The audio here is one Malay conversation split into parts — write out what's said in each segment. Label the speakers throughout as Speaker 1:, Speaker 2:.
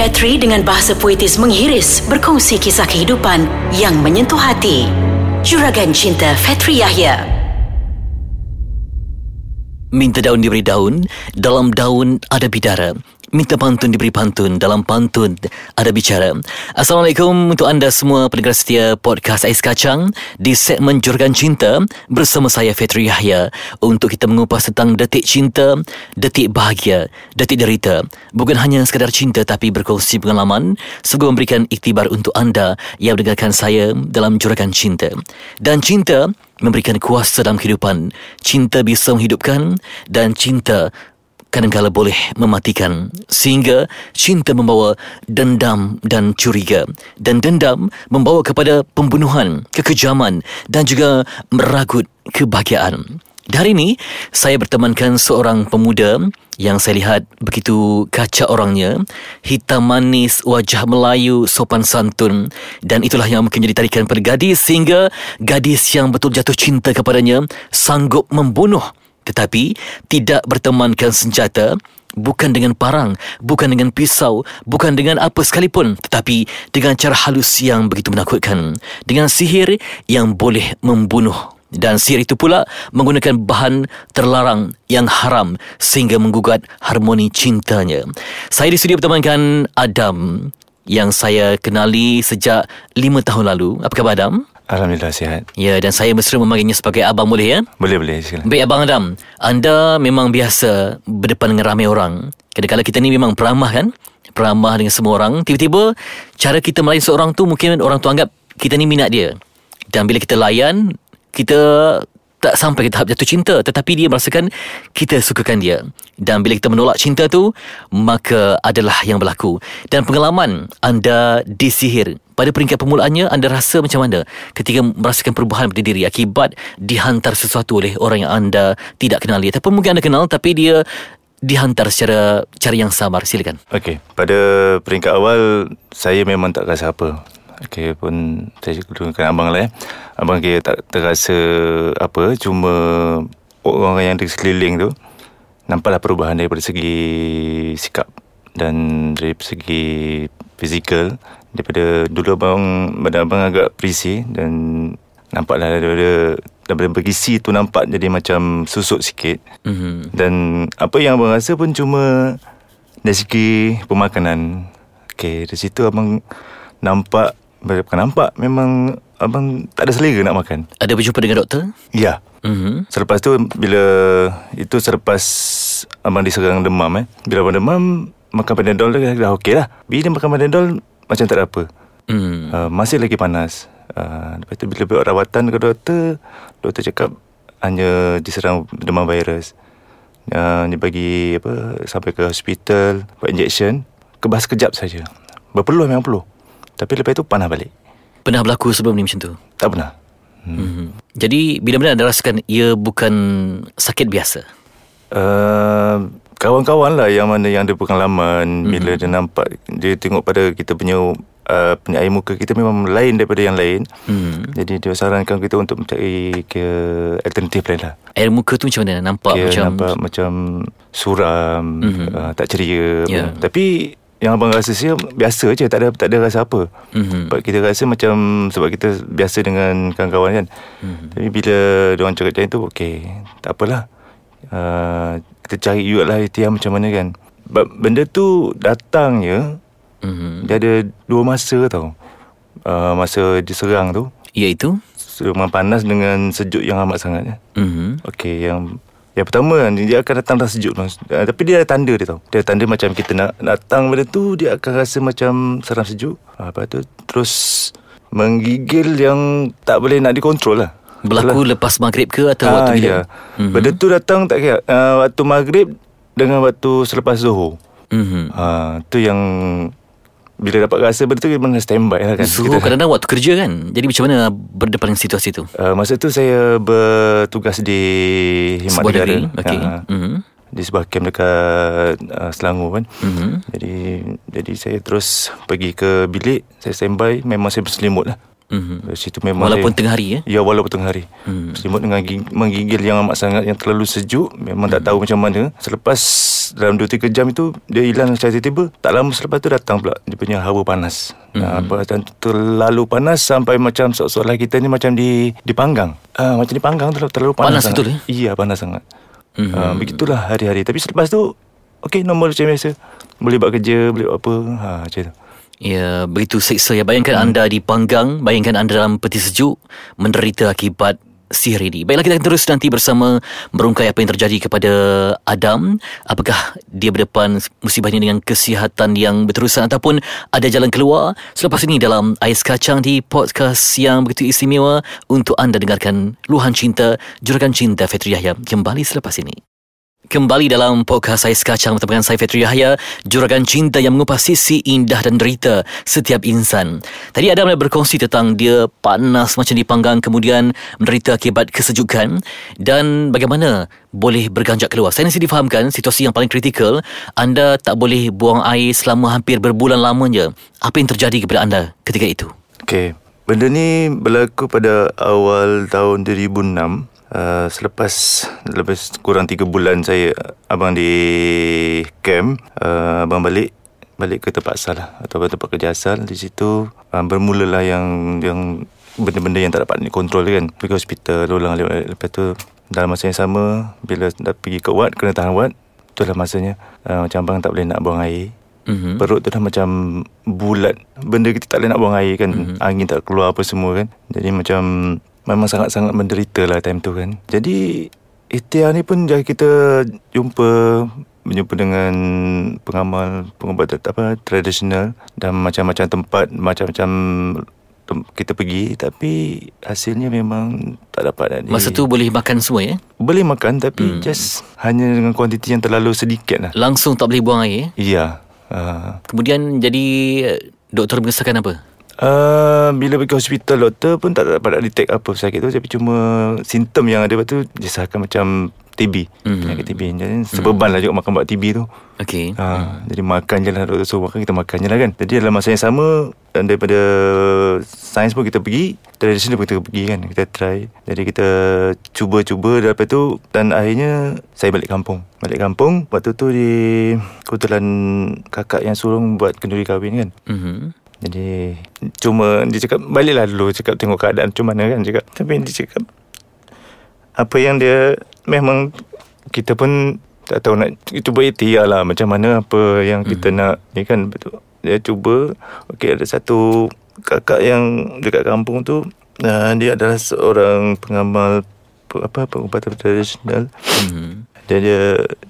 Speaker 1: Fetri dengan bahasa puitis menghiris berkongsi kisah kehidupan yang menyentuh hati. Juragan Cinta Fetri Yahya.
Speaker 2: Minta daun diberi daun, dalam daun ada bidara. Minta pantun diberi pantun, dalam pantun ada bicara. Assalamualaikum untuk anda semua pendengar setia podcast Ais Kacang di segmen Juragan Cinta bersama saya Fetri Yahya untuk kita mengupas tentang detik cinta, detik bahagia, detik derita. Bukan hanya sekadar cinta tapi berkongsi pengalaman semoga memberikan iktibar untuk anda yang mendengarkan saya dalam Juragan Cinta. Dan cinta memberikan kuasa dalam kehidupan. Cinta bisa menghidupkan dan cinta kadangkala boleh mematikan sehingga cinta membawa dendam dan curiga. Dan dendam membawa kepada pembunuhan, kekejaman dan juga meragut kebahagiaan. Hari ini saya bertemankan seorang pemuda yang saya lihat begitu kacak orangnya, hitam manis, wajah Melayu, sopan santun. Dan itulah yang mungkin jadi tarikan pada gadis sehingga gadis yang betul jatuh cinta kepadanya sanggup membunuh tetapi tidak bertemankan senjata bukan dengan parang, bukan dengan pisau, bukan dengan apa sekalipun, tetapi dengan cara halus yang begitu menakutkan, dengan sihir yang boleh membunuh. Dan sihir itu pula menggunakan bahan terlarang yang haram sehingga menggugat harmoni cintanya. Saya di studio bertemankan Adam yang saya kenali sejak lima tahun lalu. Apa khabar Adam?
Speaker 3: Alhamdulillah sihat.
Speaker 2: Ya, dan saya mesra memanggilnya sebagai abang boleh ya?
Speaker 3: Boleh boleh silakan.
Speaker 2: Baik Abang Adam, anda memang biasa berdepan dengan ramai orang. Kadang-kadang kita ni memang peramah kan? Peramah dengan semua orang. Tiba-tiba cara kita melayan seorang tu mungkin orang tu anggap kita ni minat dia. Dan bila kita layan, kita tak sampai ke tahap jatuh cinta tetapi dia merasakan kita sukakan dia. Dan bila kita menolak cinta tu maka adalah yang berlaku. Dan pengalaman anda disihir. Pada peringkat permulaannya anda rasa macam mana ketika merasakan perubahan pada diri akibat dihantar sesuatu oleh orang yang anda tidak kenali ataupun mungkin anda kenal tapi dia dihantar secara cara yang samar. Silakan.
Speaker 3: Okey, pada peringkat awal saya memang tak rasa apa. Okey, pun saya gunakan abang lah ya. Abang kira tak terasa apa, cuma orang yang di sekeliling tu nampaklah perubahan daripada segi sikap dan dari segi fizikal daripada dulu abang badan abang agak berisi dan nampaklah daripada daripada berisi tu nampak jadi macam susut sikit
Speaker 2: mm-hmm.
Speaker 3: dan apa yang abang rasa pun cuma dari segi pemakanan. Okey, dari situ abang nampak nampak memang abang tak ada selera nak makan.
Speaker 2: ada berjumpa dengan doktor
Speaker 3: Ya.
Speaker 2: mm-hmm.
Speaker 3: Selepas tu bila itu selepas abang diserang demam eh. Bila abang demam makan Panadol dah, dah okey lah. Bila makan Panadol macam tak ada apa.
Speaker 2: mm.
Speaker 3: Uh, masih lagi panas. Uh, lepas tu bila buat rawatan ke doktor, doktor cakap hanya diserang demam virus. Uh, dia bagi apa sampai ke hospital, buat injection, kebas sekejap saja. Berpeluh memang peluh. Tapi lepas tu panah balik.
Speaker 2: pernah berlaku sebelum ni macam tu
Speaker 3: Tak pernah. Hmm.
Speaker 2: mm-hmm. jadi bila-bila anda rasakan ia bukan sakit biasa
Speaker 3: Uh, kawan-kawan lah yang mana yang ada pengalaman mm-hmm. bila dia nampak dia tengok pada kita punya uh, punya muka kita memang lain daripada yang lain.
Speaker 2: mm.
Speaker 3: Jadi dia sarankan kita untuk mencari ke alternatif lain lah.
Speaker 2: air muka tu macam mana nampak
Speaker 3: Kira
Speaker 2: macam
Speaker 3: nampak macam suram, mm-hmm. uh, tak ceria. Yeah. Tapi yang abang rasa sih biasa je, tak ada tak ada rasa apa.
Speaker 2: Mhm.
Speaker 3: Sebab kita rasa macam sebab kita biasa dengan kawan-kawan kan.
Speaker 2: Mhm.
Speaker 3: Tapi bila dia orang cakap macam tu, okey, tak apalah. Uh, kita cari juga lah ikhtiar macam mana kan. Sebab benda tu datangnya
Speaker 2: Mhm.
Speaker 3: dia ada dua masa tau. Uh, masa diserang tu,
Speaker 2: iaitu
Speaker 3: Memang panas dengan sejuk yang amat sangat.
Speaker 2: mhm.
Speaker 3: Okey, yang yang pertama dia akan datang dah sejuk tu. Uh, tapi dia ada tanda dia tau. Dia ada tanda macam kita nak datang benda tu, dia akan rasa macam seram sejuk. Uh, lepas tu terus menggigil yang tak boleh nak dikontrol lah.
Speaker 2: berlaku lepas maghrib ke atau
Speaker 3: Ah,
Speaker 2: waktu bila
Speaker 3: ya. Mm-hmm. Benda tu datang tak kira. Uh, waktu maghrib dengan waktu selepas zuhur.
Speaker 2: mhm.
Speaker 3: Ha, tu yang bila dapat rasa benda tu memang standby lah kan.
Speaker 2: Zuhur
Speaker 3: Kita-
Speaker 2: kadang-kadang waktu kerja kan Jadi macam mana berdepan dengan situasi tu
Speaker 3: Uh, masa tu saya bertugas di Himat
Speaker 2: Sebuah
Speaker 3: Negara.
Speaker 2: negeri Okey
Speaker 3: Ah,
Speaker 2: Mhm.
Speaker 3: di sebuah camp dekat uh, Selangor kan.
Speaker 2: Mhm.
Speaker 3: Jadi jadi saya terus pergi ke bilik, saya standby, memang saya berselimut lah.
Speaker 2: Mhm.
Speaker 3: Dari situ memang
Speaker 2: Walaupun
Speaker 3: saya-
Speaker 2: tengah hari ya.
Speaker 3: Ya walaupun tengah hari
Speaker 2: Hmm.
Speaker 3: Selimut dengan gig- menggigil yang amat sangat Yang terlalu sejuk Memang tak tahu macam mana Selepas Dalam 2-3 jam itu Dia hilang secara tiba-tiba Tak lama selepas tu datang pula Dia punya hawa panas hmm. uh, Dan terlalu panas Sampai macam Seolah-olah kita ni macam di Dipanggang uh, Macam dipanggang terlalu, terlalu panas
Speaker 2: Panas
Speaker 3: sangat.
Speaker 2: betul, eh?
Speaker 3: Iya panas sangat
Speaker 2: Mhm.
Speaker 3: uh, Begitulah hari-hari Tapi selepas tu Okay normal macam biasa Boleh buat kerja Boleh buat apa ha, Macam tu
Speaker 2: Ya, begitu seksa ya. Bayangkan hmm. anda dipanggang, bayangkan anda dalam peti sejuk, menderita akibat sihir ini. Baiklah kita akan terus nanti bersama merungkai apa yang terjadi kepada Adam. Apakah dia berdepan musibah ini dengan kesihatan yang berterusan ataupun ada jalan keluar? Selepas ini dalam Ais Kacang di podcast yang begitu istimewa untuk anda dengarkan Luhan Cinta, Juragan Cinta Fetri Yahya kembali selepas ini. Kembali dalam podcast Ais Kacang bersama dengan saya Fetri Yahya, juragan cinta yang mengupas sisi indah dan derita setiap insan. Tadi Adam dah berkongsi tentang dia panas macam dipanggang kemudian menderita akibat kesejukan dan bagaimana boleh berganjak keluar. Saya mesti difahamkan situasi yang paling kritikal, anda tak boleh buang air selama hampir berbulan lamanya. Apa yang terjadi kepada anda ketika itu?
Speaker 3: Okay Benda ni berlaku pada awal tahun 2006 Uh, selepas lepas kurang 3 bulan saya abang di camp uh, abang balik balik ke tempat asal lah atau tempat kerja asal. Di situ uh, bermulalah yang yang benda-benda yang tak dapat dikontrol kan. Pergi hospital ulang alik lepas tu dalam masa yang sama bila dah pergi ke ward kena tahan ward itulah masanya uh, macam abang tak boleh nak buang air.
Speaker 2: Mm-hmm.
Speaker 3: Perut tu dah macam bulat. Benda kita tak boleh nak buang air kan. Mm-hmm. Angin tak keluar apa semua kan. Jadi macam Memang sangat-sangat menderita lah time tu kan Jadi Ikhtiar ni pun jadi kita jumpa Berjumpa dengan pengamal Pengubat apa tradisional Dan macam-macam tempat Macam-macam tem- kita pergi Tapi hasilnya memang tak dapat nak di-
Speaker 2: Masa tu boleh makan semua ya?
Speaker 3: Boleh makan tapi hmm. just Hanya dengan kuantiti yang terlalu sedikit lah
Speaker 2: Langsung tak boleh buang air.
Speaker 3: Ya uh,
Speaker 2: Kemudian jadi doktor mengesahkan apa?
Speaker 3: Uh, bila pergi hospital doktor pun tak dapat nak detect apa sakit tu. Tapi cuma simptom yang ada tu disahkan macam TB
Speaker 2: Mhm.
Speaker 3: penyakit TB jadi sebeban lah juga makan buat TB tu.
Speaker 2: Okey.
Speaker 3: Ha, jadi makan je lah doktor suruh makan kita makan je lah kan. Jadi dalam masa yang sama daripada sains pun kita pergi tradisional pun kita pergi kan. Kita try. Jadi kita cuba-cuba lepas tu dan akhirnya saya balik kampung. Balik kampung waktu tu di kebetulan kakak yang suruh buat kenduri kahwin kan.
Speaker 2: Mhm.
Speaker 3: Jadi cuma dia cakap baliklah dulu cakap tengok keadaan macam mana kan cakap. Tapi dia cakap apa yang dia memang kita pun tak tahu nak cuba ikhtiar lah macam mana apa yang kita nak. Ni kan betul. Dia cuba okey ada satu kakak yang dekat kampung tu uh, dia adalah seorang pengamal pe- apa pengubatan tradisional.
Speaker 2: Mhm.
Speaker 3: Dia dia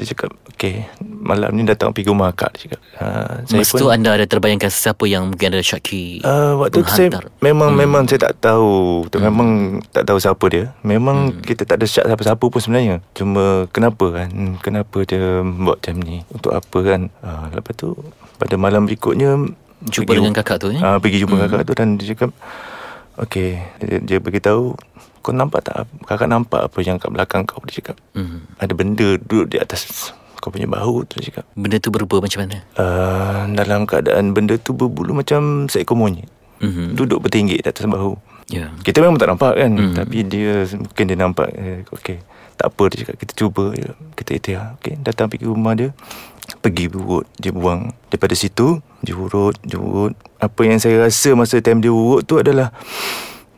Speaker 3: dia cakap okey malam ni datang pergi rumah akak dia cakap uh,
Speaker 2: Masa tu anda ada terbayangkan siapa yang mungkin ada syaki
Speaker 3: Uh, waktu tu saya memang hmm. memang saya tak tahu. Tu hmm. memang tak tahu siapa dia. Memang hmm. kita tak ada syak siapa-siapa pun sebenarnya. Cuma kenapa kan? Kenapa dia buat macam ni? Untuk apa kan? Uh, lepas tu pada malam berikutnya
Speaker 2: Jumpa dengan kakak tu eh?
Speaker 3: Uh, pergi jumpa hmm. kakak tu dan dia cakap okey dia, dia beritahu kau nampak tak kakak nampak apa yang kat belakang kau dia cakap.
Speaker 2: Mhm.
Speaker 3: Ada benda duduk di atas kau punya bahu tu dia cakap.
Speaker 2: Benda tu berupa macam mana?
Speaker 3: Uh, dalam keadaan benda tu berbulu macam seekor monyet.
Speaker 2: Mhm.
Speaker 3: Duduk bertinggik di atas bahu
Speaker 2: Ya.
Speaker 3: Kita memang tak nampak kan
Speaker 2: Hmm.
Speaker 3: hmm. Tapi dia Mungkin dia nampak eh, Okay Tak apa dia cakap Kita cuba je. Kita ikhtiar Okay Datang pergi rumah dia Pergi urut Dia buang Daripada situ Dia urut Dia urut Apa yang saya rasa Masa time dia urut tu adalah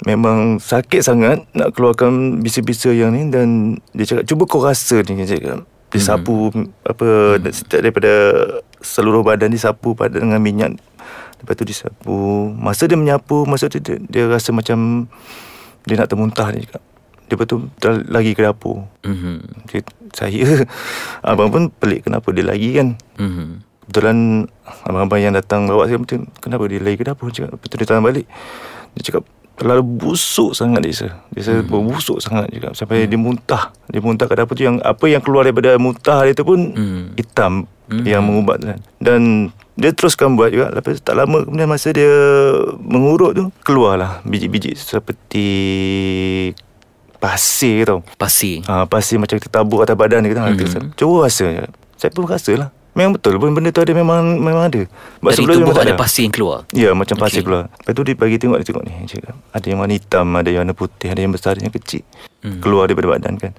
Speaker 3: Memang sakit sangat Nak keluarkan Bisa-bisa yang ni Dan Dia cakap Cuba kau rasa ni Dia cakap. Dia
Speaker 2: Hmm.
Speaker 3: sapu Apa Setiap daripada Seluruh badan dia sapu pada Dengan minyak. Lepas tu dia sapu. Masa dia menyapu Masa tu dia, dia rasa macam Dia nak termuntah dia cakap. Lepas tu lagi ke dapur.
Speaker 2: Mhm.
Speaker 3: dia, Saya Abang pun pelik Kenapa dia lagi kan?
Speaker 2: Mhm.
Speaker 3: Kebetulan Abang-abang yang datang bawa saya Kenapa dia lagi ke dapur? Cakap, Lepas tu dia datang balik. Dia cakap Terlalu busuk sangat dia rasa Dia rasa hmm. berbusuk sangat cakap Sampai hmm. dia muntah Dia muntah ke dapur tu yang Apa yang keluar daripada muntah dia tu pun
Speaker 2: Hmm.
Speaker 3: Hitam
Speaker 2: Hmm.
Speaker 3: Yang mengubat kan Dan Dia teruskan buat juga Lepas tak lama Kemudian masa dia Mengurut tu Keluarlah Biji-biji seperti Pasir tau
Speaker 2: Pasti.
Speaker 3: ha, Pasir macam kita tabur atas badan kita, mm-hmm. Cuba rasa Saya pun rasa lah Memang betul pun benda tu ada memang memang ada. Sebab
Speaker 2: Dari
Speaker 3: sebelum
Speaker 2: tubuh ada pasir yang keluar
Speaker 3: Ya macam pasir
Speaker 2: Okey.
Speaker 3: keluar Lepas tu dia bagi tengok Dia tengok ni cakap, Ada yang warna hitam Ada yang warna putih Ada yang besar Ada yang kecil
Speaker 2: Hmm.
Speaker 3: Keluar daripada badan kan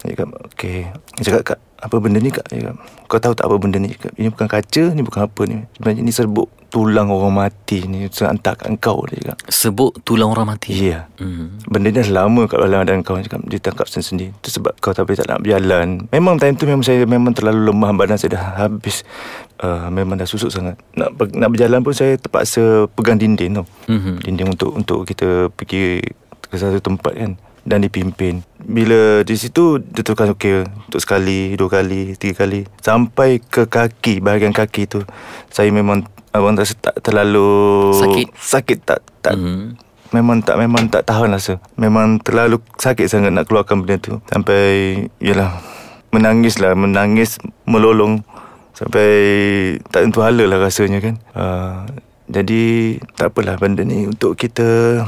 Speaker 3: Dia cakap Okay Dia cakap kak Apa benda ni kak? Cakap Kau tahu tak apa benda ni? Cakap, Ini bukan kaca Ni bukan apa ni. Sebenarnya ni serbuk Tulang orang mati ni. Saya hantar kat engkau Dia cakap
Speaker 2: Sebut tulang orang mati?
Speaker 3: Ya.
Speaker 2: Hmm.
Speaker 3: Benda ni dah lama kat dalam badan kau cakap Dia tangkap sendiri Itu sebab kau tak boleh tak nak berjalan. Memang time tu Memang saya memang terlalu lemah. Badan saya dah habis. Uh, Memang dah susuk sangat. Nak, nak berjalan pun Saya terpaksa Pegang dinding tau.
Speaker 2: Mhm.
Speaker 3: Dinding untuk untuk kita pergi ke satu tempat kan dan dipimpin. Bila di situ dia tukar okey untuk sekali, dua kali, tiga kali sampai ke kaki, bahagian kaki tu. Saya memang abang rasa tak terlalu
Speaker 2: Sakit?
Speaker 3: Sakit tak tak
Speaker 2: Mhm.
Speaker 3: Memang tak memang tak tahan rasa. Memang terlalu sakit sangat nak keluarkan benda tu. Sampai yalah menangis lah, menangis melolong sampai tak tentu hala lah rasanya kan. Uh, jadi tak apalah benda ni untuk kita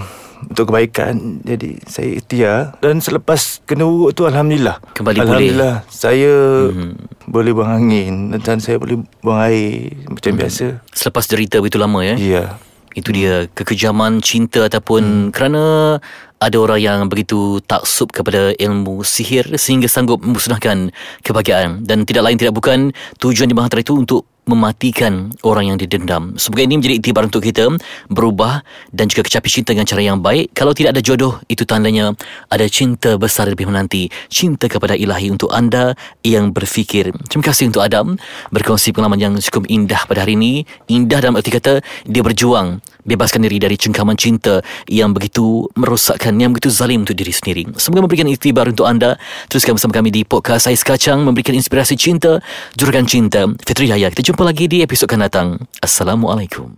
Speaker 3: untuk kebaikan. Jadi saya ikhtiar. Dan selepas kena urut tu alhamdulillah.
Speaker 2: Kembali pulih.
Speaker 3: alhamdulillah saya
Speaker 2: Mhm.
Speaker 3: boleh buang angin dan saya boleh buang air macam biasa.
Speaker 2: Selepas derita begitu lama ya?
Speaker 3: Ya
Speaker 2: Itu dia kekejaman cinta ataupun hmm. kerana ada orang yang begitu taksub kepada ilmu sihir sehingga sanggup memusnahkan kebahagiaan. Dan tidak lain tidak bukan tujuan di antara itu untuk mematikan orang yang didendam. Semoga ini menjadi iktibar untuk kita berubah dan juga kecapi cinta dengan cara yang baik. Kalau tidak ada jodoh, itu tandanya ada cinta besar lebih menanti. Cinta kepada ilahi untuk anda yang berfikir. Terima kasih untuk Adam berkongsi pengalaman yang cukup indah pada hari ini. Indah dalam arti kata dia berjuang bebaskan diri dari cengkaman cinta yang begitu merosakkan, yang begitu zalim untuk diri sendiri. Semoga memberikan iktibar untuk anda. Teruskan bersama kami di podcast Ais Kacang memberikan inspirasi cinta, juragan cinta. Fitri Yahya. Kita jumpa lagi di episod akan datang. Assalamualaikum.